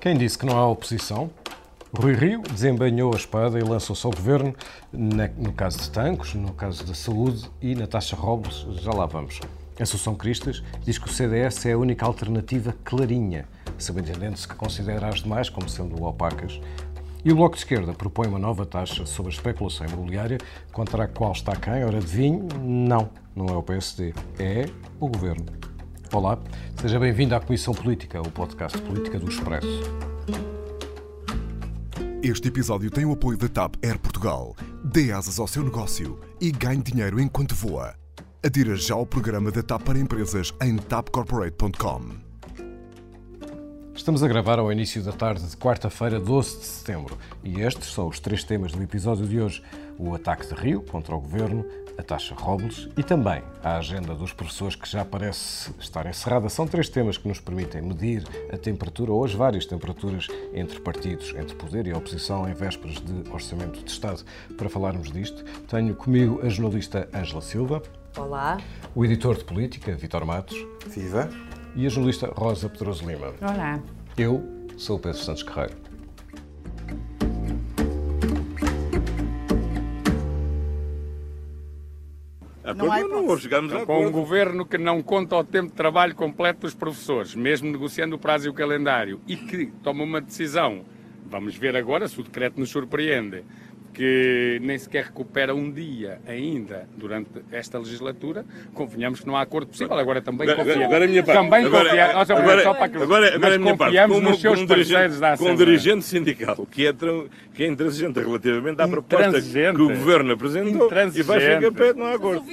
Quem disse que não há oposição? Rui Rio desembanhou a espada e lançou-se ao governo no caso de Tancos, no caso da saúde e Natasha Robles, já lá vamos. Assunção Cristas diz que o CDS é a única alternativa clarinha, subentendendo-se que considera as demais como sendo opacas. E o Bloco de Esquerda propõe uma nova taxa sobre a especulação imobiliária, contra a qual está quem? Ora, adivinhe? Não, não é o PSD, é o Governo. Olá, seja bem-vindo à Comissão Política, o podcast Política do Expresso. Este episódio tem o apoio da TAP Air Portugal. Dê asas ao seu negócio e ganhe dinheiro enquanto voa. Adira já ao programa da TAP para empresas em tapcorporate.com. Estamos a gravar ao início da tarde de quarta-feira, 12 de setembro, e estes são os três temas do episódio de hoje: o ataque de Rio contra o governo, a taxa Robles e também a agenda dos professores que já parece estar encerrada. São três temas que nos permitem medir a temperatura, ou as várias temperaturas, entre partidos, entre poder e oposição, em vésperas de Orçamento de Estado. Para falarmos disto, tenho comigo a jornalista Ângela Silva. Olá. O editor de política, Vitor Matos. Viva. E a jornalista Rosa Pedroso Lima. Olá. Eu sou o Pedro Santos Carreiro. Não, há não chegamos a Com um governo que não conta o tempo de trabalho completo dos professores, mesmo negociando o prazo e o calendário, e que toma uma decisão, vamos ver agora se o decreto nos surpreende, que nem sequer recupera um dia ainda durante esta legislatura, convenhamos que não há acordo possível. Agora também confiamos. Agora a minha parte. Também agora, confiamos. Agora, só para que, agora, agora a minha parte. Como, nos seus como dirigente, da Com um dirigente sindical que é, que é intransigente relativamente à proposta que o Governo apresentou e vai ficar pé, não há acordo.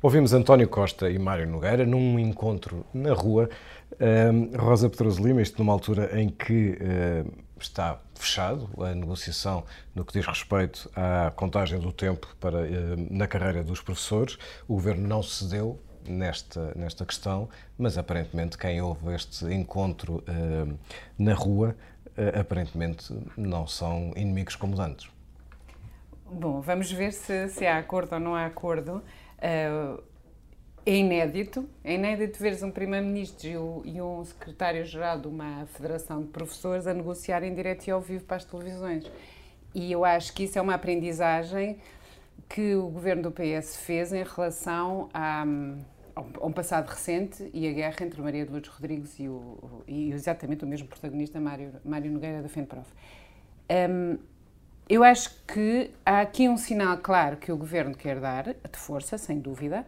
Ouvimos António Costa e Mário Nogueira num encontro na rua. Uh, Rosa Pedroso Lima, isto numa altura em que uh, está fechado a negociação no que diz respeito à contagem do tempo para, uh, na carreira dos professores. O Governo não cedeu nesta, nesta questão, mas aparentemente quem houve este encontro na rua, aparentemente não são inimigos comodantes. Bom, vamos ver se, se há acordo ou não há acordo. Uh, é inédito, é inédito veres um Primeiro-Ministro e, um Secretário-Geral de uma Federação de Professores a negociar em direto e ao vivo para as televisões. E eu acho que isso é uma aprendizagem que o governo do PS fez em relação a, a um passado recente e a guerra entre Maria de Lourdes Rodrigues e, o, e exatamente o mesmo protagonista, Mário, Mário Nogueira da FENPROF. Um, eu acho que há aqui um sinal claro que o governo quer dar, de força, sem dúvida,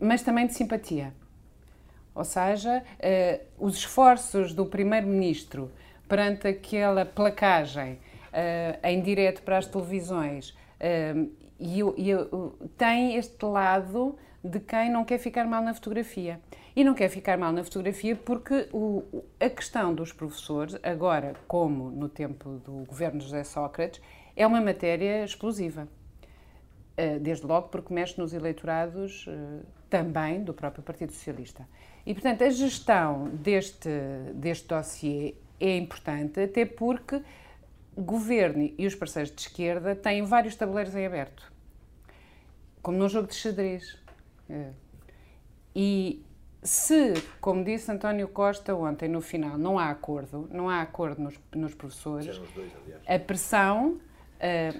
mas também de simpatia. Ou seja, hum, os esforços do primeiro-ministro perante aquela placagem hum, em direto para as televisões e, tem este lado de quem não quer ficar mal na fotografia. E não quer ficar mal na fotografia porque o, a questão dos professores, agora como no tempo do governo José Sócrates, é uma matéria explosiva. Eh, desde logo porque mexe nos eleitorados eh, também do próprio Partido Socialista. E, portanto, a gestão deste, deste dossiê é importante, até porque o governo e os parceiros de esquerda têm vários tabuleiros em aberto, como num jogo de xadrez. Eh, e se, como disse António Costa ontem no final, não há acordo, não há acordo nos, nos professores, a pressão,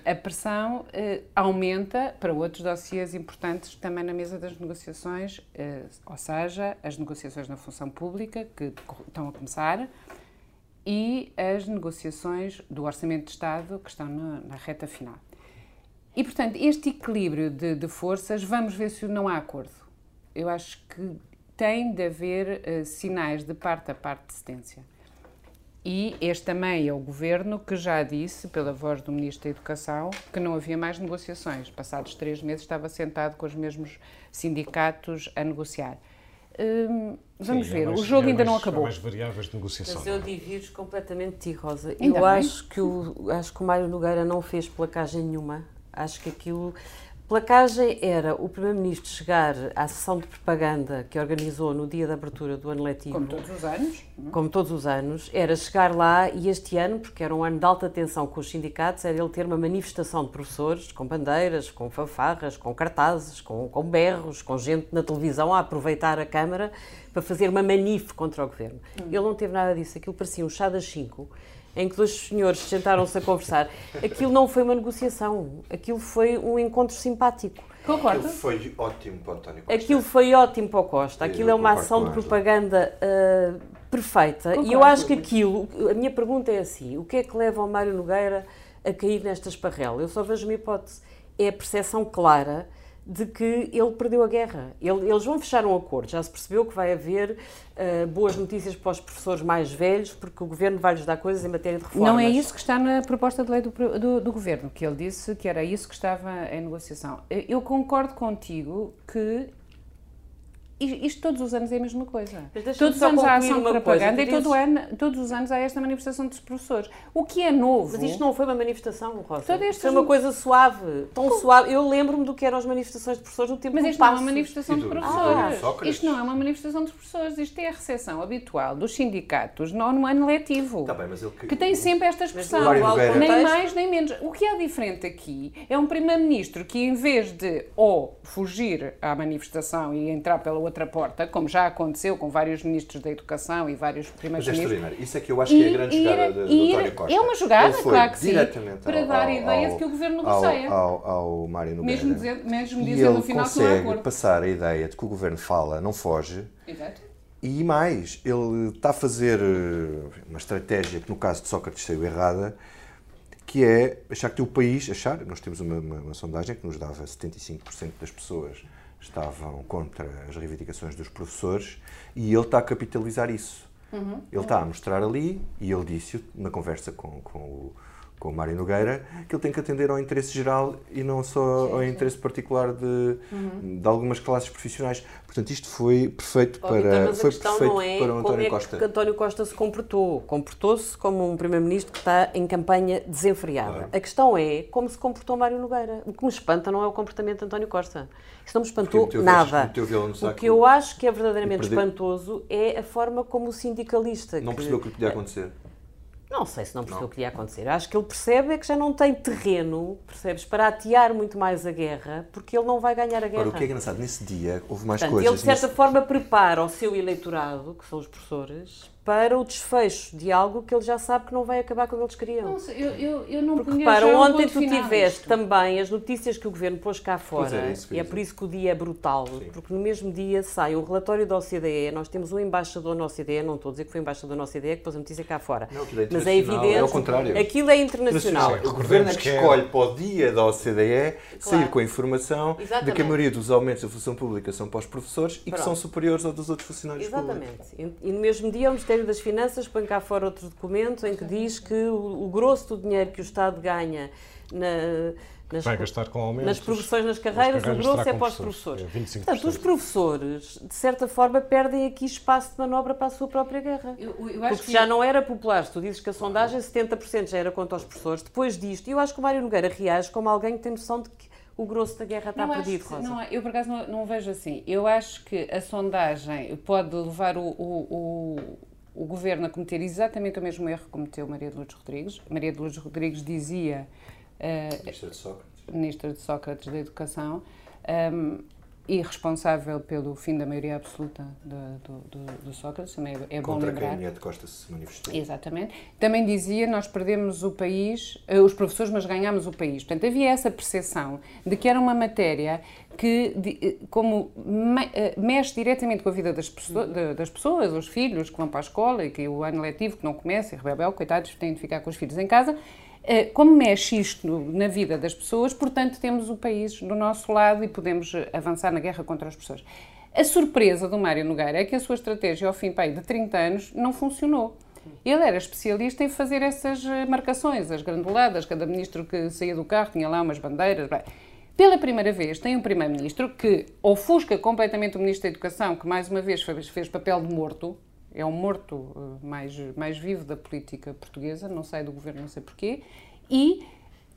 a pressão uh, aumenta para outros dossiês importantes também na mesa das negociações, uh, ou seja, as negociações na função pública, que estão a começar, e as negociações do Orçamento de Estado, que estão na reta final. E, portanto, este equilíbrio de, de forças, vamos ver se não há acordo. Eu acho que tem de haver uh, sinais de parte a parte de cedência. E este também é o governo que já disse, pela voz do Ministro da Educação, que não havia mais negociações. Passados três meses estava sentado com os mesmos sindicatos a negociar. Hum, vamos Sim, ver, mais, o jogo ainda mais, não acabou. mais variáveis de negociação. Mas eu divido completamente de ti, Rosa. Ainda eu acho que, o, acho que o Mário Nogueira não fez placagem nenhuma. Acho que aquilo placagem era o Primeiro-Ministro chegar à sessão de propaganda que organizou no dia da abertura do ano letivo. Como todos os anos. É? Como todos os anos. Era chegar lá e este ano, porque era um ano de alta tensão com os sindicatos, era ele ter uma manifestação de professores com bandeiras, com fanfarras, com cartazes, com, com berros, com gente na televisão a aproveitar a Câmara para fazer uma manife contra o Governo. Hum. Ele não teve nada disso. Aquilo parecia um chá das cinco em que dois senhores sentaram-se a conversar. Aquilo não foi uma negociação, aquilo foi um encontro simpático. Concordo. Aquilo foi ótimo para o António Costa. Aquilo foi ótimo para o Costa. Aquilo é uma ação de propaganda uh, perfeita. Concordo. E eu acho que aquilo, a minha pergunta é assim: o que é que leva o Mário Nogueira a cair nesta esparrela? Eu só vejo uma hipótese. É a percepção clara de que ele perdeu a guerra. Eles vão fechar um acordo. Já se percebeu que vai haver uh, boas notícias para os professores mais velhos, porque o governo vai lhes dar coisas em matéria de reformas. Não é isso que está na proposta de lei do, do, do governo, que ele disse que era isso que estava em negociação. Eu concordo contigo que isto todos os anos é a mesma coisa. Todos os anos há ação de propaganda coisa, e todo ano, todos os anos há esta manifestação dos professores. O que é novo... Mas isto não foi uma manifestação, Rosa. Foi uma coisa suave, tão Como? suave. Eu lembro-me do que eram as manifestações de professores no tempo Mas isto não é uma manifestação de professores. Ah, isto não é uma manifestação de professores. Isto é a recepção habitual dos sindicatos no, no ano letivo. Tá bem, mas ele... Que tem sempre esta expressão. Nem mais, nem menos. O que é diferente aqui é um primeiro-ministro que, em vez de ou fugir à manifestação e entrar pela outra outra porta, como já aconteceu com vários ministros da Educação e vários primeiros Mas é ministros. Isso é que eu acho que é a grande jogada de, de António Costa. É uma jogada, claro que sim, para dar a ideia de que o Governo negocia. Ao, ao, Mário Nogueira. Mesmo, dizer, mesmo dizendo no final que não há acordo. passar a ideia de que o Governo fala, não foge. Exato. E mais, ele está a fazer eh, uma estratégia que no caso de Sócrates saiu errada, que é achar que o país, achar, nós temos uma, uma, uma sondagem que nos dava 75% das pessoas estavam contra as reivindicações dos professores e ele está a capitalizar isso. Uhum. Ele está a mostrar ali, e ele disse na conversa com, com o com o Mário Nogueira, que ele tem que atender ao interesse geral e não só sim, ao interesse particular de, uhum. de algumas classes profissionais. Portanto, isto foi perfeito oh, para, mas foi a questão perfeito não é para o António como é Costa. que António Costa se comportou. Comportou-se como um primeiro-ministro que está em campanha desenfreada. Claro. A questão é como se comportou Mário Nogueira. O que me espanta não é o comportamento de António Costa. Isso não me espantou nada. O que eu acho que é verdadeiramente espantoso é a forma como o sindicalista... Não que, percebeu o que podia acontecer. Não sei se não percebeu o que ia acontecer. Acho que ele percebe é que já não tem terreno, percebes, para atear muito mais a guerra, porque ele não vai ganhar a guerra. Agora, o que é engraçado, nesse dia houve mais Portanto, coisas. Ele, de certa nesse... forma, prepara o seu eleitorado, que são os professores, para o desfecho de algo que ele já sabe que não vai acabar como eles queriam. Não sei, eu, eu, eu não Porque para ontem tu tiveste também as notícias que o governo pôs cá fora, é, e é por isso que o dia é brutal, Sim. porque no mesmo dia sai um relatório da OCDE, nós temos um embaixador na OCDE, não estou a dizer que foi embaixador na OCDE que pôs a notícia cá fora, não, é mas é evidente, é o contrário. aquilo é internacional. O governo é que escolhe para o dia da OCDE sair claro. com a informação Exatamente. de que a maioria dos aumentos da função pública são para os professores e Pronto. que são superiores aos dos outros funcionários Exatamente. públicos. Exatamente. E no mesmo dia o Ministério das Finanças põe cá fora outro documento em que diz que o, o grosso do dinheiro que o Estado ganha na, nas, Vai gastar com aumentos, nas progressões nas carreiras, o grosso é para os professores. É Portanto, os professores, de certa forma, perdem aqui espaço de manobra para a sua própria guerra. Eu, eu Porque que... já não era popular. Se tu dizes que a sondagem 70% já era contra os professores, depois disto, eu acho que o Mário Nogueira reage como alguém que tem noção de que o grosso da guerra está não perdido, Rosa. Não, eu, por acaso, não, não, vejo assim. Eu acho que a sondagem pode levar o, o, o o governo a cometer exatamente o mesmo erro que cometeu Maria de Lourdes Rodrigues. Maria de Lourdes Rodrigues dizia. Uh, ministra de Sócrates. Ministra de Sócrates da Educação. Um, e responsável pelo fim da maioria absoluta do, do, do Sócrates, também é, é bom Contra lembrar. quem a de Costa se manifestou. Exatamente. Também dizia, nós perdemos o país, eh, os professores, mas ganhamos o país. Portanto, havia essa percepção de que era uma matéria que, eh, como eh, mexe diretamente com a vida das pessoas, das pessoas, os filhos que vão para a escola e que o ano letivo que não começa, e rebebel, coitados, têm de ficar com os filhos em casa, como mexe isto na vida das pessoas, portanto, temos o país do nosso lado e podemos eh, avançar na guerra contra as pessoas. A surpresa do Mário Nogueira é que a sua estratégia, ao fim pai, de 30 anos, não funcionou. Ele era especialista em fazer essas eh, marcações, as granduladas, cada ministro que saía do carro tinha lá umas bandeiras. Pela primeira vez, tem um primeiro-ministro que ofusca completamente o ministro da Educação, que mais uma vez fez papel de morto, é o morto eh, mais, mais vivo da política portuguesa, não sai do governo, não sei porquê, e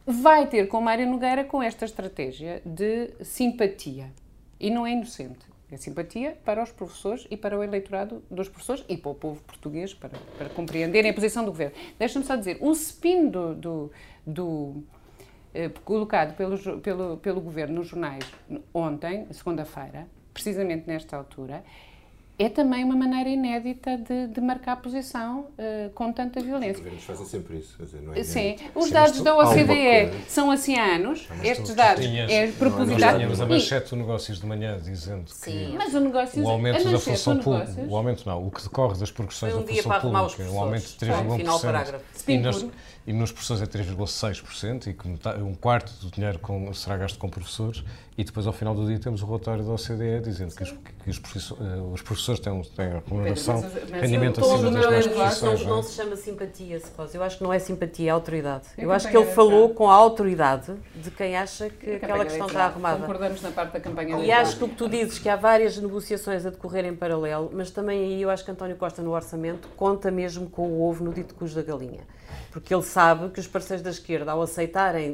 vai ter com Mário Nogueira com esta estratégia de simpatia. E não é inocente. É simpatia para os professores e para o eleitorado dos professores e para o povo português, para, para compreenderem a posição do governo. Deixa-me só dizer, um spin do, do, do eh, colocado pelo, pelo, pelo governo nos jornais ontem, segunda-feira, precisamente nesta altura, é também uma maneira inédita de, de marcar posição uh, com tanta violência. Os governos fazem sempre isso. Dizer, não é Sim, os dados da OCDE são assim há anos, não, estes dados tinhas, é propositado. Nós tínhamos a manchete do Negócios de Manhã dizendo Sim. que mas o, negócios, o aumento da função pública, o aumento não, o que decorre das progressões um da função pública, o aumento de 3,1% e, nos, e nos professores é 3,6% e que um quarto do dinheiro com, será gasto com professores e depois ao final do dia temos o relatório da OCDE dizendo que os, que os, professores, os professores têm, têm a remuneração, rendimento acima das mais profissões. Não, não se chama simpatia, se Eu acho que não é simpatia, é autoridade. É eu acho que ele falou com a autoridade de quem acha que aquela questão está arrumada. Concordamos na parte da campanha E acho que o que tu dizes, que há várias negociações a decorrer em paralelo, mas também aí eu acho que António Costa no orçamento conta mesmo com o ovo no dito cujo da galinha porque ele sabe que os parceiros da esquerda, ao aceitarem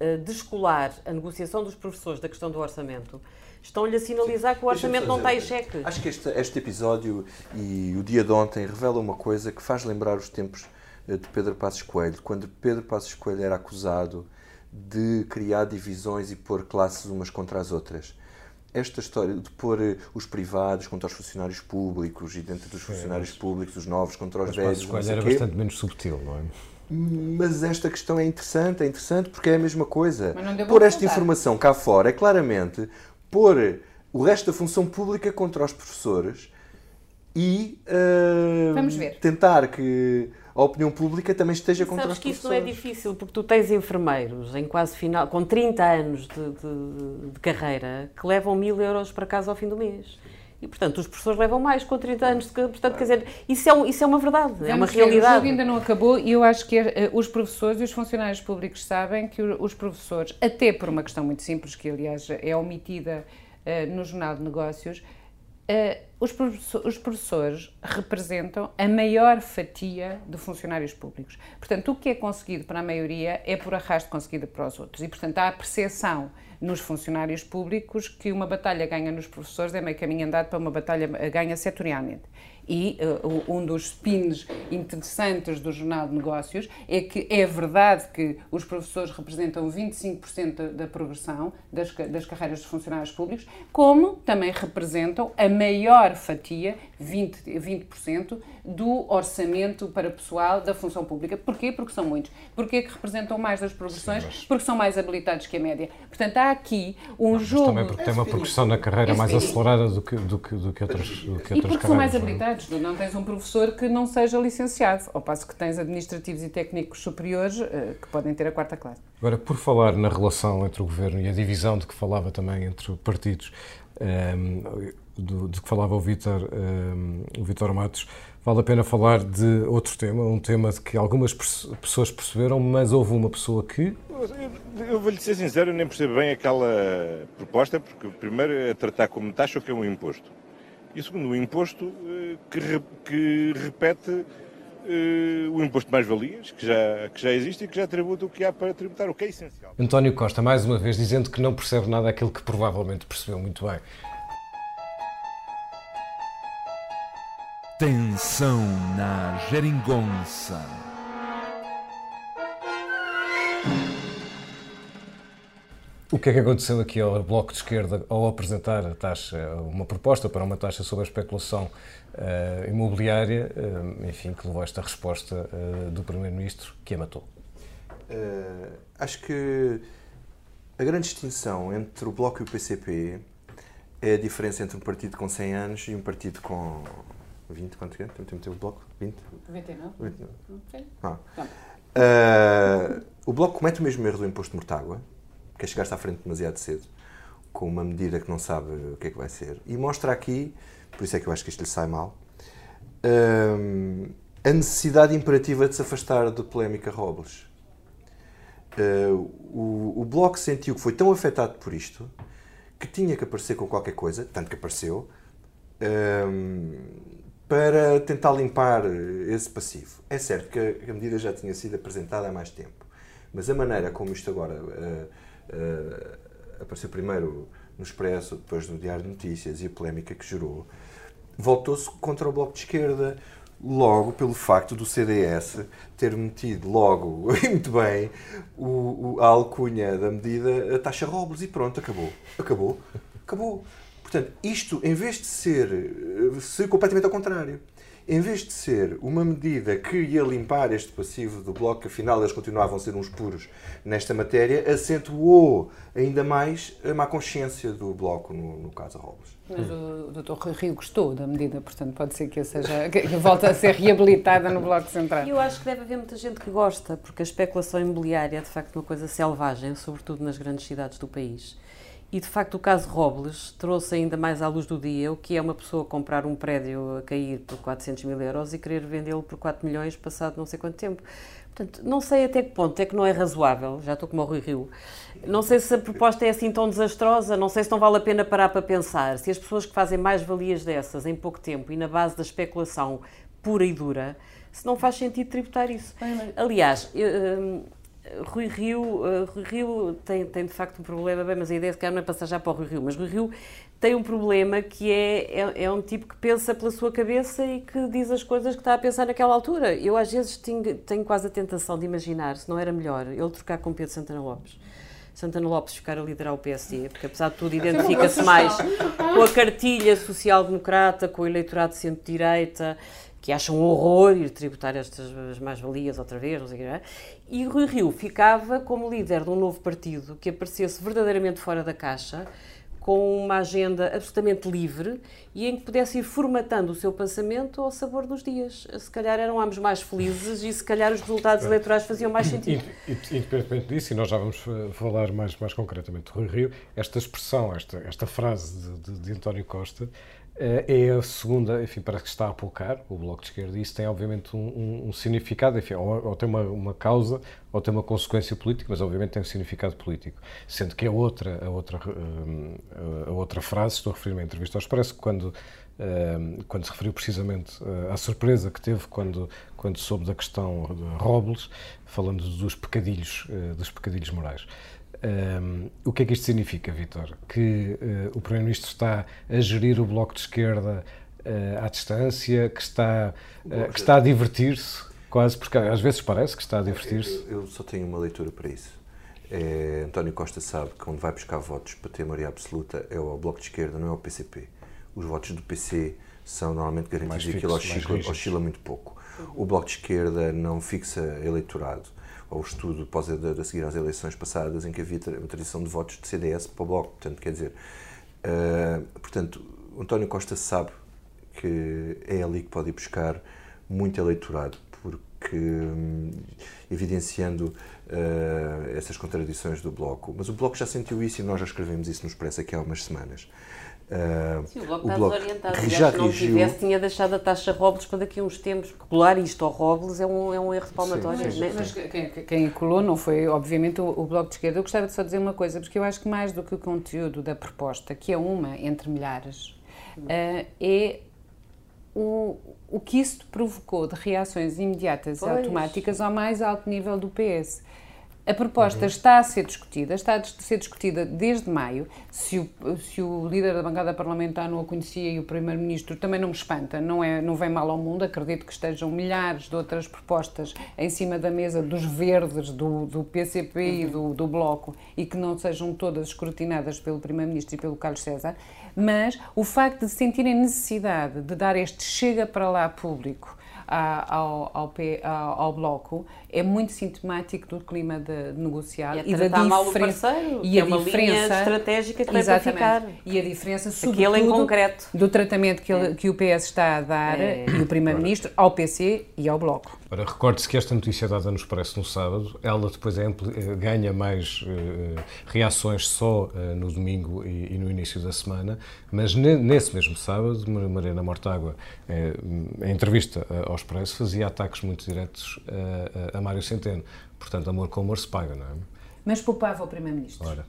uh, descolar a negociação dos professores da questão do orçamento, estão-lhe a sinalizar que o orçamento não está em cheque. Acho que este, este episódio e o dia de ontem revela uma coisa que faz lembrar os tempos eh, de Pedro Passos Coelho, quando Pedro Passos Coelho era acusado de criar divisões e pôr classes umas contra as outras. Esta história de pôr eh, os privados contra os funcionários públicos e dentro dos funcionários públicos os novos contra os velhos. Mas era bastante menos subtil, não é? Mas esta questão é interessante, é interessante porque é a mesma coisa. Pôr esta informação cá fora é claramente pôr o resto da função pública contra os professores e uh, tentar que a opinião pública também esteja contra Sabes os que isso não é difícil, porque tu tens enfermeiros em quase final, com 30 anos de, de, de carreira que levam mil euros para casa ao fim do mês. E, portanto, os professores levam mais com 30 anos. Portanto, quer dizer, isso é, um, isso é uma verdade, Vamos é uma realidade. O jogo ainda não acabou e eu acho que uh, os professores e os funcionários públicos sabem que os professores, até por uma questão muito simples, que aliás é omitida uh, no Jornal de Negócios, uh, os, professores, os professores representam a maior fatia de funcionários públicos. Portanto, o que é conseguido para a maioria é por arrasto conseguido para os outros. E, portanto, há a percepção nos funcionários públicos que uma batalha ganha nos professores é meio caminho andado para uma batalha ganha setorialmente. E uh, um dos spins interessantes do Jornal de Negócios é que é verdade que os professores representam 25% da progressão das, das carreiras dos funcionários públicos, como também representam a maior fatia, 20%, 20% do orçamento para pessoal da função pública. Porquê? Porque são muitos. Porquê que representam mais das progressões? Sim, mas... Porque são mais habilitados que a média. Portanto, há aqui um não, jogo... também porque tem uma progressão na carreira mais acelerada do que, do que, do que outras, do que outras carreiras. E porque são mais é? Habilitados. Não, não tens um professor que não seja licenciado, ao passo que tens administrativos e técnicos superiores uh, que podem ter a quarta classe. Agora, por falar na relação entre o governo e a divisão de que falava também entre partidos, um, ehm, do, de que falava o Vítor, um, ehm, o Vítor Matos, vale a pena falar de outro tema, um tema de que algumas pessoas perceberam, mas houve uma pessoa que. Eu vou-lhe ser sincero, eu nem percebo bem aquela proposta, porque primeiro é tratar como taxa o que é um imposto. E segundo, um imposto eh, que, que repete uh, o imposto de mais-valias, que já, que já existe e que já tributa o que há para tributar, o que é essencial. António Costa, mais uma vez, dizendo que não percebe nada daquilo que provavelmente percebeu muito bem. Tensão na geringonça. O que é que aconteceu aqui ao Bloco de Esquerda ao apresentar a taxa, uma proposta para uma taxa sobre a especulação uh, imobiliária, uh, enfim, que levou a esta resposta uh, do Primeiro-Ministro, que a matou? acho que a grande distinção entre o Bloco e o PCP é a diferença entre um partido com 100 anos e um partido com 20, quanto é? Temos o bloco? 20? 99. 29. Okay. Ah. Uh, o bloco comete o mesmo erro do imposto de mortágua, que é chegar-se à frente demasiado cedo, com uma medida que não sabe o que é que vai ser. E mostra aqui, por isso é que eu acho que isto lhe sai mal, uh, a necessidade imperativa de se afastar da polémica Robles. Uh, o, o Bloco sentiu que foi tão afetado por isto que tinha que aparecer com qualquer coisa, tanto que apareceu, para tentar limpar esse passivo. É certo que a medida já tinha sido apresentada há mais tempo, Mas a maneira como isto agora uh, uh, apareceu primeiro no Expresso, depois no Diário de Notícias e a polémica que gerou, voltou-se contra o Bloco de Esquerda, logo pelo facto do CDS ter metido logo, e muito bem, o, o, a alcunha da medida, a taxa Robles, e pronto, acabou. Acabou. Acabou. Portanto, isto, em vez de ser, eh, ser completamente ao contrário, em vez de ser uma medida que ia limpar este passivo do Bloco, que afinal eles continuavam a ser uns puros nesta matéria, acentuou ainda mais a má consciência do Bloco no, no caso Robles. Mas o Dr. Rio gostou da medida, portanto pode ser que, seja, que volte a ser reabilitada no Bloco Central. Eu acho que deve haver muita gente que gosta, porque a especulação imobiliária é de facto uma coisa selvagem, sobretudo nas grandes cidades do país. E de facto o caso Robles trouxe ainda mais à luz do dia o que é uma pessoa comprar um prédio a cair por 400 mil euros e querer vendê-lo por 4 milhões passado não sei quanto tempo. Portanto, não sei até que ponto é que não é razoável, já estou como o Rui Rio, não sei se a proposta é assim tão desastrosa, não sei se não vale a pena parar para pensar, se as pessoas que fazem mais valias dessas em pouco tempo e na base da especulação pura e dura, se não faz sentido tributar isso. Aliás, eu, Rui Rio, uh, Rui Rio tem, tem de facto um problema, bem, mas a ideia de não é passar já para o Rui Rio, mas Rui Rio tem um problema que é, é, é, um tipo que pensa pela sua cabeça e que diz as coisas que está a pensar naquela altura. Eu às vezes tenho, tenho quase a tentação de imaginar se não era melhor ele trocar com Pedro Santana Lopes. Santana Lopes ficar a liderar o PSD, porque apesar de tudo identifica-se mais com a cartilha social-democrata, com o eleitorado de centro-direita, que acham um horror ir tributar estas mais-valias outra vez, não sei o que, e Rui Rio ficava como líder de um novo partido que aparecesse verdadeiramente fora da caixa, com uma agenda absolutamente livre e em que pudesse ir formatando o seu pensamento ao sabor dos dias. Se calhar eram ambos mais felizes e se calhar os resultados eleitorais faziam mais sentido. Independentemente disso, e nós já vamos falar mais, mais concretamente do Rui Rio, esta expressão, esta, esta frase de, de, de António Costa eh, é a segunda, enfim, parece que está a apocar o Bloco de Esquerda e isso tem obviamente um, um, um significado, enfim, ou, ou tem uma, uma, causa ou tem uma consequência política, mas obviamente tem um significado político. Sendo que a outra, a outra, eh, a outra frase, estou a referir-me à entrevista ao Expresso, quando, eh, quando se referiu precisamente à surpresa que teve quando, quando soube da questão de Robles, falando dos pecadilhos, dos pecadilhos morais. Um, o que é que isto significa, Vitor? Que uh, o Primeiro-Ministro está a gerir o Bloco de Esquerda uh, à distância, que está, uh, que está a divertir-se, quase, porque às vezes parece que está a divertir-se. Eu, eu, só tenho uma leitura para isso. É, António Costa sabe que quando vai buscar votos para ter maioria absoluta é o Bloco de Esquerda, não é o PCP. Os votos do PC são normalmente garantidos e aquilo oscila, oscila muito pouco. O Bloco de Esquerda não fixa eleitorado ao estudo pós a seguir às eleições passadas, em que havia uma tradição de votos de CDS para o Bloco. Portanto, quer dizer, uh, portanto, António Costa sabe que é ali que pode ir buscar muito eleitorado, porque um, evidenciando uh, essas contradições do Bloco. Mas o Bloco já sentiu isso e nós já escrevemos isso no Expresso aqui há umas semanas. Uh, Sim, o Bloco está desorientado. Que já se não regiu... tivesse, tinha deixado a taxa Robles para daqui a uns tempos. Colar isto ao Robles é um, é um erro de palmatória. Sim, sim, mas, mas quem, quem colou não foi, obviamente, o, o, Bloco de Esquerda. Eu gostava de só dizer uma coisa, porque eu acho que mais do que o conteúdo da proposta, que é uma entre milhares, uh, é o, o que isso provocou de reações imediatas pois. e automáticas ao mais alto nível do PS. A proposta uhum. está a ser discutida, está a ser discutida desde maio. Se o, se o líder da bancada parlamentar não a conhecia e o primeiro-ministro também não me espanta, não, é, não vem mal ao mundo. Acredito que estejam milhares de outras propostas em cima da mesa dos verdes, do, do PCP uhum. e do, do Bloco e que não sejam todas escrutinadas pelo primeiro-ministro e pelo Carlos César. Mas o facto de sentirem necessidade de dar este chega para lá público ao, ao, ao, ao, Bloco é muito sintomático do clima de negociar e, e da diferença e a é uma diferença estratégica que exatamente, vai ficar e a diferença sobretudo em concreto do tratamento que, ele, é. que o PS está a dar é. e o primeiro-ministro ao PC e ao Bloco. Ora, recorde-se que esta notícia dada nos parece no sábado, ela depois é, ganha mais uh, reações só uh, no domingo e, e, no início da semana, mas ne, nesse mesmo sábado, Mariana Mortágua, uh, em entrevista ao Expresso, fazia ataques muito diretos a, a Mário Centeno. Portanto, amor com amor se paga, não é? Mas poupava o Primeiro-Ministro. Ora.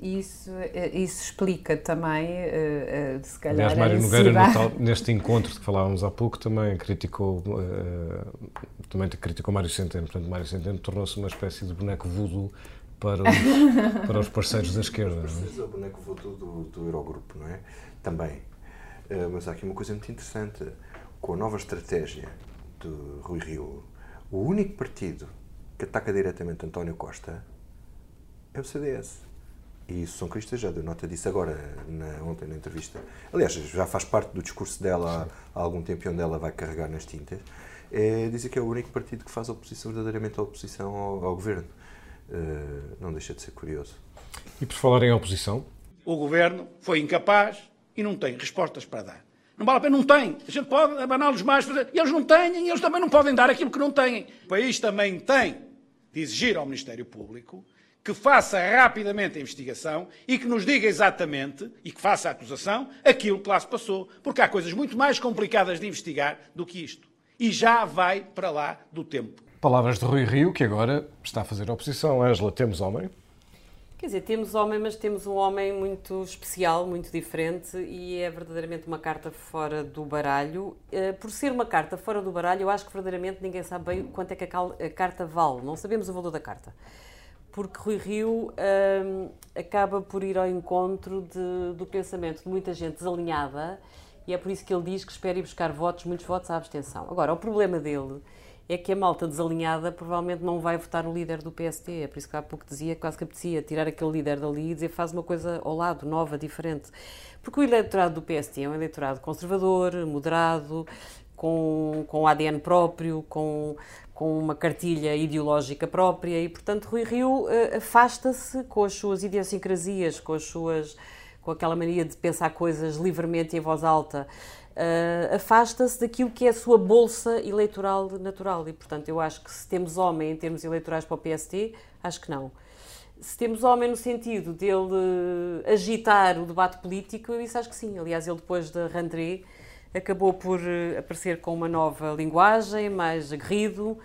isso, eh, isso explica também, uh, uh, se calhar. Aliás, Mário Nogueira, neste encontro que falávamos há pouco, também criticou, uh, também criticou Mário Centeno. Portanto, Mário Centeno tornou-se uma espécie de boneco voodoo para os, para os parceiros da esquerda. Não é? o boneco voodoo do, do Eurogrupo, não é? Também. mas há aqui uma coisa muito interessante. Com a nova estratégia de Rui Rio, o único partido que ataca diretamente António Costa é o CDS. E São Cristo já deu nota disso agora, na, ontem na entrevista. Aliás, já faz parte do discurso dela há algum tempo onde ela vai carregar nas tintas. É dizer que é o único partido que faz oposição, verdadeiramente a oposição ao, ao governo. Uh, não deixa de ser curioso. E por falar em oposição? O governo foi incapaz e não tem respostas para dar. Não vale a pena, não tem. A gente pode abaná-los mais, fazer. e eles não têm, e eles também não podem dar aquilo que não têm. O país também tem de exigir ao Ministério Público que faça rapidamente a investigação e que nos diga exatamente, e que faça a acusação, aquilo que lá se passou. Porque há coisas muito mais complicadas de investigar do que isto. E já vai para lá do tempo. Palavras de Rui Rio, que agora está a fazer oposição. Ângela, temos homem? Quer dizer, temos homem, mas temos um homem muito especial, muito diferente e é verdadeiramente uma carta fora do baralho. Eh, por ser uma carta fora do baralho, eu acho que verdadeiramente ninguém sabe bem quanto é que a carta vale. Não sabemos o valor da carta. Porque Rui Rio hum, acaba por ir ao encontro de, do pensamento de muita gente desalinhada e é por isso que ele diz que espera ir buscar votos, muitos votos à abstenção. Agora, o problema dele é que a malta desalinhada provavelmente não vai votar no líder do PST. É por isso que há pouco dizia quase que apetecia tirar aquele líder dali e dizer faz uma coisa ao lado, nova, diferente. Porque o eleitorado do PST é um eleitorado conservador, moderado, com, com ADN próprio, com, com uma cartilha ideológica própria e, portanto, Rui Rio uh, afasta-se com as suas idiosincrasias, com as suas com aquela mania de pensar coisas livremente em voz alta uh, afasta-se daquilo que é a sua bolsa eleitoral natural. E, portanto, eu acho que se temos homem em termos eleitorais para o PST, acho que não. Se temos homem no sentido dele agitar o debate político, eu isso acho que sim. Aliás, ele depois da Randré acabou por eh, aparecer com uma nova linguagem, mais aguerrido,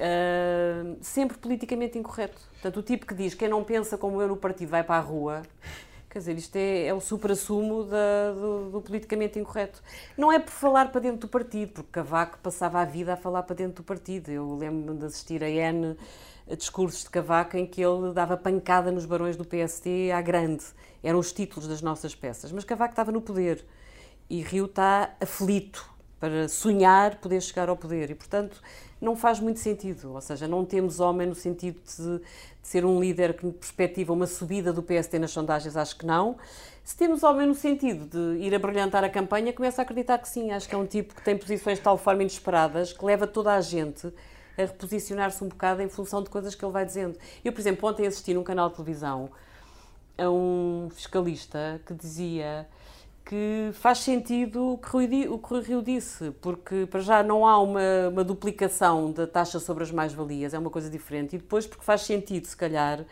uh, sempre politicamente incorreto. Portanto, o tipo que diz quem não pensa como eu no partido vai para a rua, Quer dizer, isto é, é o supra-sumo do, do, politicamente incorreto. Não é por falar para dentro do partido, porque Cavaco passava a vida a falar para dentro do partido. Eu lembro-me de assistir a N discursos de Cavaco em que ele dava pancada nos barões do PST à grande. Eram os títulos das nossas peças. Mas Cavaco estava no poder e Rio está aflito para sonhar poder chegar ao poder. E, portanto, não faz muito sentido. Ou seja, não temos homem no sentido de, de ser um líder que perspectiva uma subida do PST nas sondagens, acho que não. Se temos homem no sentido de ir a brilhantar a campanha, começo a acreditar que sim. Acho que é um tipo que tem posições de tal forma inesperadas que leva toda a gente a reposicionar-se um bocado em função de coisas que ele vai dizendo. Eu, por exemplo, ontem assisti num canal de televisão a um fiscalista que dizia que faz sentido o que, Rui, o que Rio disse, porque para já não há uma, uma duplicação da taxa sobre as mais-valias, é uma coisa diferente, e depois porque faz sentido, se calhar,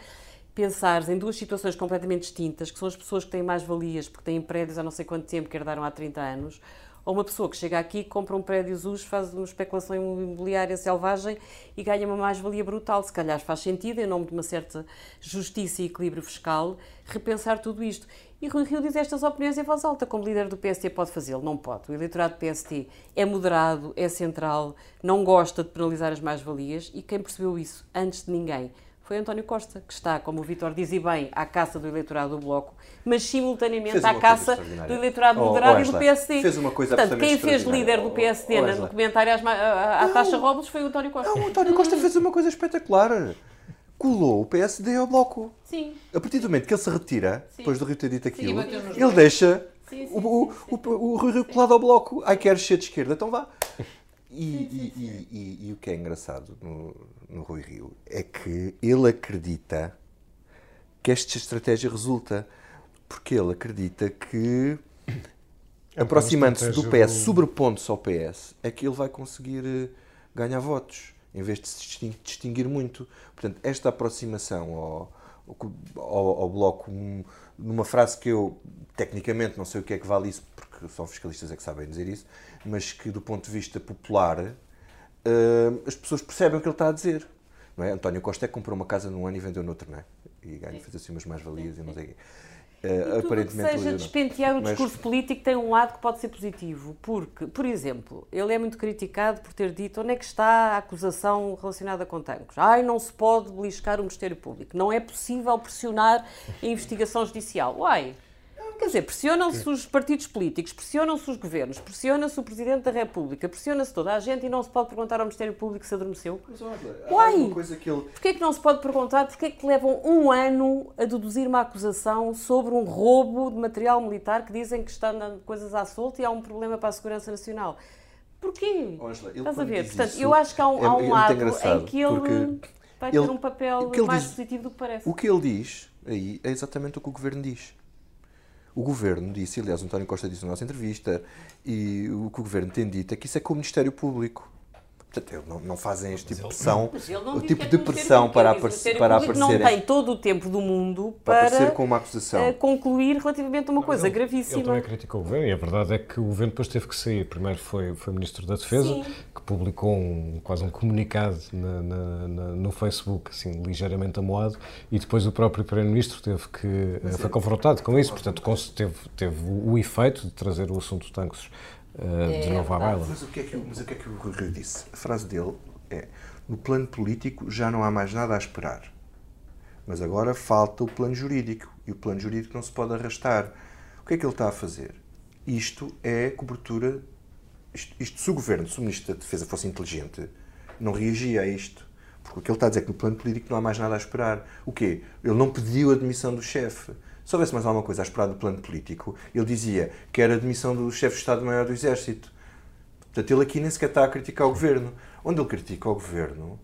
pensar em duas situações completamente distintas, que são as pessoas que têm mais-valias porque têm prédios há não sei quanto tempo que herdaram há 30 anos, ou uma pessoa que chega aqui, compra um prédio ZUS, faz uma especulação imobiliária selvagem e ganha uma mais-valia brutal. Se calhar faz sentido, em nome de uma certa justiça e equilíbrio fiscal, repensar tudo isto. E Rui Rio diz estas opiniões em voz alta, como líder do PST pode fazê-lo? Não pode. O eleitorado do PST é moderado, é central, não gosta de penalizar as mais-valias e quem percebeu isso antes de ninguém foi António Costa, que está, como o Vitor diz e bem, à caça do eleitorado do Bloco, mas simultaneamente à caça do eleitorado oh, moderado oh, e do PSD. Fez uma coisa Portanto, quem fez líder do PSD oh, no comentário à, taxa Robles foi o António Costa. Não, o António Costa fez uma coisa espetacular. Colou o PSD ao Bloco. Sim. A partir do momento que ele se retira, sim. depois do Rio ter dito aquilo, sim, ele deixa sim, o, o, o, o Rio colado ao Bloco. Ai, queres ser de esquerda? Então vá. E, e, e, e, o que é engraçado no, no Rui Rio é que ele acredita que esta estratégia resulta. Porque ele acredita que, é aproximando-se do PS, sobrepondo-se ao PS, é que ele vai conseguir eh, ganhar votos, em vez de se distinguir muito. Portanto, esta aproximação ao, ao, ao Bloco, numa frase que eu, tecnicamente, não sei o que é que vale isso, porque só fiscalistas é que sabem dizer isso, mas que, do ponto de vista popular, uh, as pessoas percebem o que ele está a dizer. Não é? António Costa é que comprou uma casa num ano e vendeu noutro, não é? e ganho, fazer assim umas mais-valias e não sei o quê. E tudo o que seja despentear o Mas- discurso político tem um lado que pode ser positivo, porque, por exemplo, ele é muito criticado por ter dito onde é que está a acusação relacionada com Tancos. Ai, não se pode beliscar o Ministério Público, não é possível pressionar a investigação judicial. Uai, quer dizer, pressionam-se os partidos políticos, pressionam-se os governos, pressiona-se o Presidente da República, pressiona-se toda a gente e não se pode perguntar ao Ministério Público se adormeceu. Mas olha, Uai! coisa que ele. Porquê que não se pode perguntar porquê que levam um ano a deduzir uma acusação sobre um roubo de material militar que dizem que está andando coisas à solta e há um problema para a segurança nacional? Porquê? Ângela, ele Estás a ver? Portanto, isso, eu acho que há um, é- há é um lado em que ele vai ele- ter um papel mais diz- positivo do que parece. O que ele diz aí é exatamente o que o governo diz. O governo disse, aliás, António Costa disse na nossa entrevista, e o que o governo tem dito é que isso é com o Ministério Público. Portanto, eles não, não fazem este tipo de pressão, Mas ele não o tipo é de o pressão para, ele o aparecer, Ministério para aparecer, não tem todo o tempo do mundo para para, aparecer com uma acusação. eh, concluir relativamente a uma coisa Ele gravíssima. também criticou o governo e a verdade é que o governo depois teve que sair. Primeiro foi, foi o Ministro da Defesa, Sim. que publicou um, quase um comunicado na- na- na- no Facebook, assim, ligeiramente amoado, e depois o próprio Primeiro-Ministro teve que, eh, foi confrontado com isso. Portanto, teve, teve o efeito de trazer o assunto dos tanques de à baila. Mas o que é que, mas o, que é que o Rui Rio disse? A frase dele é: no plano político já não há mais nada a esperar. Mas agora falta o plano jurídico. E o plano jurídico não se pode arrastar. O que é que ele está a fazer? Isto é cobertura. Isto, isto se o governo, se o Ministro da Defesa fosse inteligente, não reagia a isto. Porque o que ele está a dizer é que no plano político não há mais nada a esperar. O quê? Ele não pediu a demissão do chefe. Se houvesse mais alguma coisa a esperar do plano político, ele dizia que era a demissão do chefe de Estado-Maior do Exército. Portanto, ele aqui nem sequer está a criticar o governo. Onde ele critica o governo,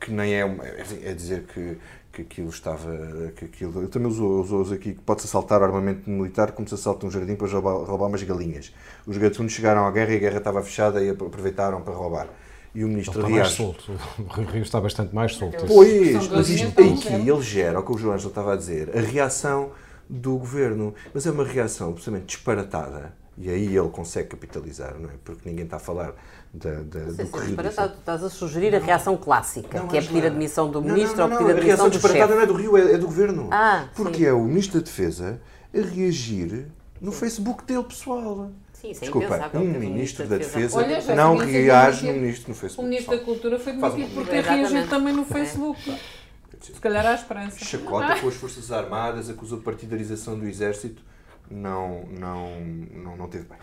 que nem é, uma- é é dizer que, que aquilo estava. Que aquilo, ele também usou, usou aqui que pode-se assaltar armamento militar como se assalta um jardim para roubar, roubar umas galinhas. Os gatunos chegaram à guerra e a guerra estava fechada e aproveitaram para roubar. E o ministro Está mais solto. O Rio está bastante mais solto. Pois, mas isto aqui ele gera, o que o João Ângelo estava a dizer, a reação do governo. Mas é uma reação absolutamente disparatada. E aí ele consegue capitalizar, não é? Porque ninguém está a falar da, da, Não sei do é corrido. estás a sugerir a reação clássica, Não, que é pedir a demissão do Não, ministro não, ou não, pedir a a demissão reação do disparatada chefe. não é do Rio, é, é do governo. Ah, Porque sim. é o ministro da Defesa a reagir no Facebook dele pessoal. Sim, isso é Desculpa, um ministro da Defesa Olha, já não reage no ministro no O Facebook. Ministro da. Cultura foi demitido por ter reagido também no Facebook. Se calhar há esperança. chacota com as Forças Armadas, acusou de partidarização do Exército, não, não, não, não teve bem.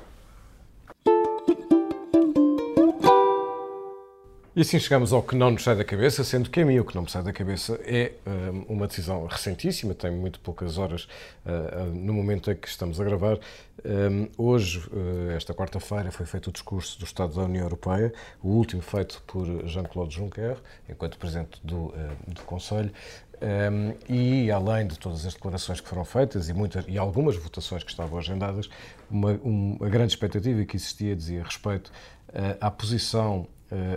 E assim chegamos ao que não nos sai da cabeça, sendo que a mim o que não me sai da cabeça é hum, uma decisão recentíssima, tem muito poucas horas uh, uh, no momento em que estamos a gravar. Um, hoje, uh, esta quarta-feira, foi feito o discurso do Estado da União Europeia, o último feito por Jean-Claude Juncker, enquanto Presidente do, uh, do Conselho. Um, e além de todas as declarações que foram feitas e, muitas, e algumas votações que estavam agendadas, uma, um, a grande expectativa que existia dizia respeito uh, à posição uh,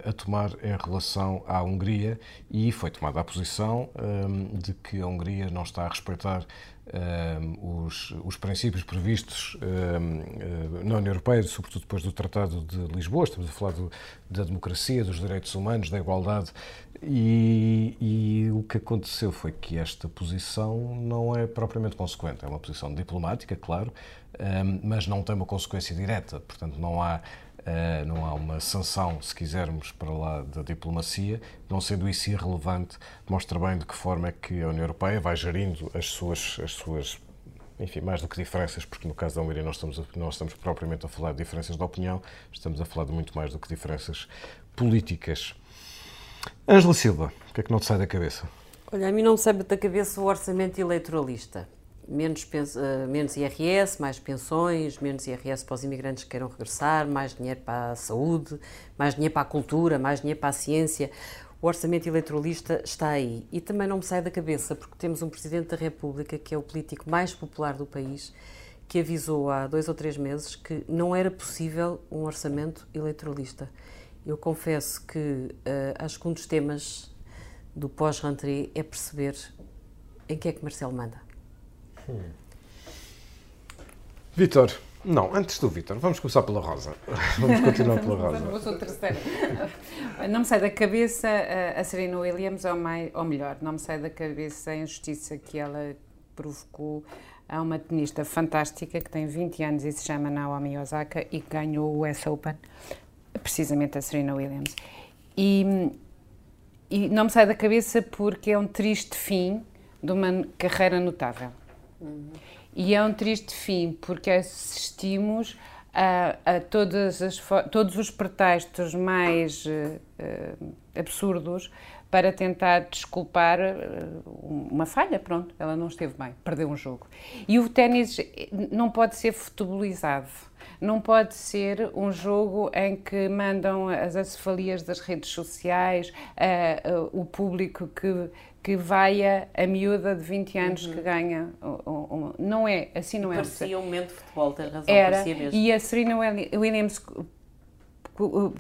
a tomar em relação à Hungria e foi tomada a posição um, de que a Hungria não está a respeitar um, os, os, princípios previstos um, na União Europeia, sobretudo depois do Tratado de Lisboa. Estamos a falar do, da democracia, dos direitos humanos, da igualdade. E, e, o que aconteceu foi que esta posição não é propriamente consequente. É uma posição diplomática, claro, mas não tem uma consequência direta. Portanto, não há não há uma sanção, se quisermos, para lá da diplomacia, não sendo isso irrelevante, mostra bem de que forma é que a União Europeia vai gerindo as suas, as suas enfim, mais do que diferenças, porque no caso da Hungria não estamos, não estamos propriamente a falar de diferenças de opinião, estamos a falar de muito mais do que diferenças políticas. Ângela Silva, o que é que não te sai da cabeça? Olha, a mim não me sai da cabeça o orçamento eleitoralista. Menos, uh, menos IRS, mais pensões, menos IRS para os imigrantes que queiram regressar, mais dinheiro para a saúde, mais dinheiro para a cultura, mais dinheiro para a ciência. O orçamento eleitoralista está aí. E também não me sai da cabeça, porque temos um Presidente da República, que é o político mais popular do país, que avisou há dois ou três meses que não era possível um orçamento eleitoralista. Eu confesso que uh, acho que um dos temas do pós-rentrée é perceber em que é que Marcelo manda. Hum. Vitor, Não, antes do Vítor, vamos começar pela Rosa. Vamos continuar pela Rosa. Ao terceiro. Não me sai da cabeça a Serena Williams, ou, mais, ou melhor, não me sai da cabeça a injustiça que ela provocou a uma tenista fantástica que tem 20 anos e se chama Naomi Osaka e que ganhou o US Open, precisamente a Serena Williams. E, e não me sai da cabeça porque é um triste fim de uma carreira notável. Uhum. E é um triste fim porque assistimos a, a todas as, todos os pretextos mais uh, absurdos para tentar desculpar uh, uma falha, pronto, ela não esteve bem, perdeu um jogo. E o ténis não pode ser futebolizado, não pode ser um jogo em que mandam as acefalias das redes sociais, o público que que vai a, a miúda de 20 anos uhum. que ganha. Um, um, não é, assim não parecia é. Parecia um momento de futebol, tens razão, Era, parecia mesmo. E a Serena Williams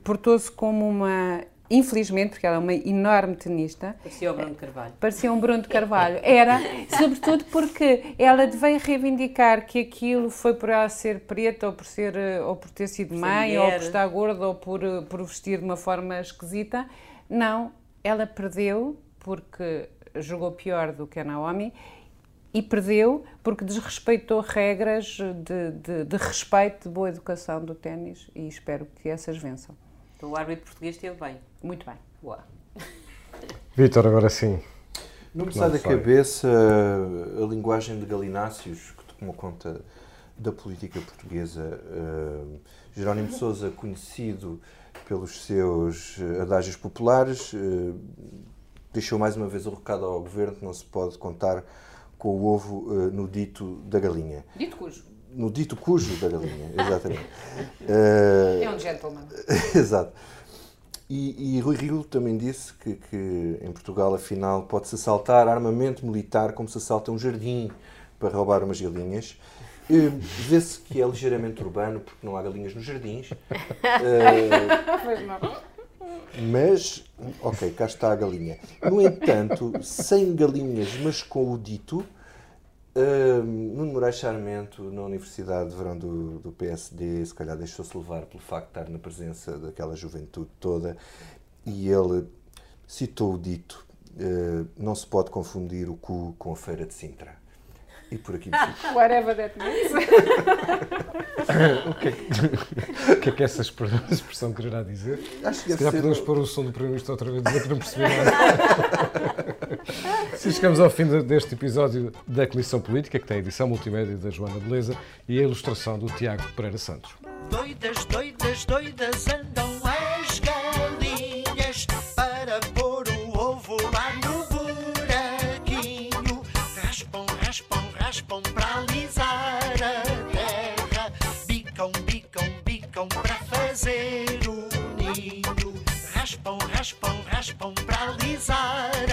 portou-se como uma infelizmente, porque ela é uma enorme tenista. Parecia o Bruno Carvalho. Parecia um Bruno de Carvalho. Era, sobretudo porque ela veio reivindicar que aquilo foi por ela ser preta ou por, ser, ou por ter sido por mãe, ou por estar gorda, ou por, por vestir de uma forma esquisita. Não, ela perdeu porque jogou pior do que a Naomi e perdeu porque desrespeitou regras de, de, de respeito, de boa educação do ténis e espero que essas vençam. Então, o árbitro português esteve bem. Muito bem. Boa. Vitor, agora sim. Não me sai da cabeça a linguagem de Galináceos que tomou conta da política portuguesa. Uh, Jerónimo Sousa, conhecido pelos seus adágios populares, uh, deixou mais uma vez o recado ao governo que não se pode contar com o ovo uh, no dito da galinha. Dito cujo. No dito cujo da galinha, exatamente. Uh, é um gentleman. Exato. E, e, Rui Rio também disse que, que em Portugal, afinal, pode-se assaltar armamento militar como se assalta um jardim para roubar umas galinhas. Uh, Vê-se que é ligeiramente urbano porque não há galinhas nos jardins. Pois não. Mas, ok, cá está a galinha. No entanto, sem galinhas, mas com o dito, uh, Moraes Charmento, na Universidade de Verão do, do PSD, se calhar deixou-se levar pelo facto de estar na presença daquela juventude toda e ele citou o dito: uh, não se pode confundir o cu com a feira de Sintra. E por aqui Whatever that means. o, que é que, o que é que essa expressão quererá dizer? Acho que Se calhar podemos pôr o som do Primeiro-Ministro outra vez, dizer que não percebi nada. Se chegamos ao fim deste episódio da Comissão Política, que tem a edição multimédia da Joana Beleza e a ilustração do Tiago Pereira Santos. Doidas, doidas, doidas andam as raspam para alisar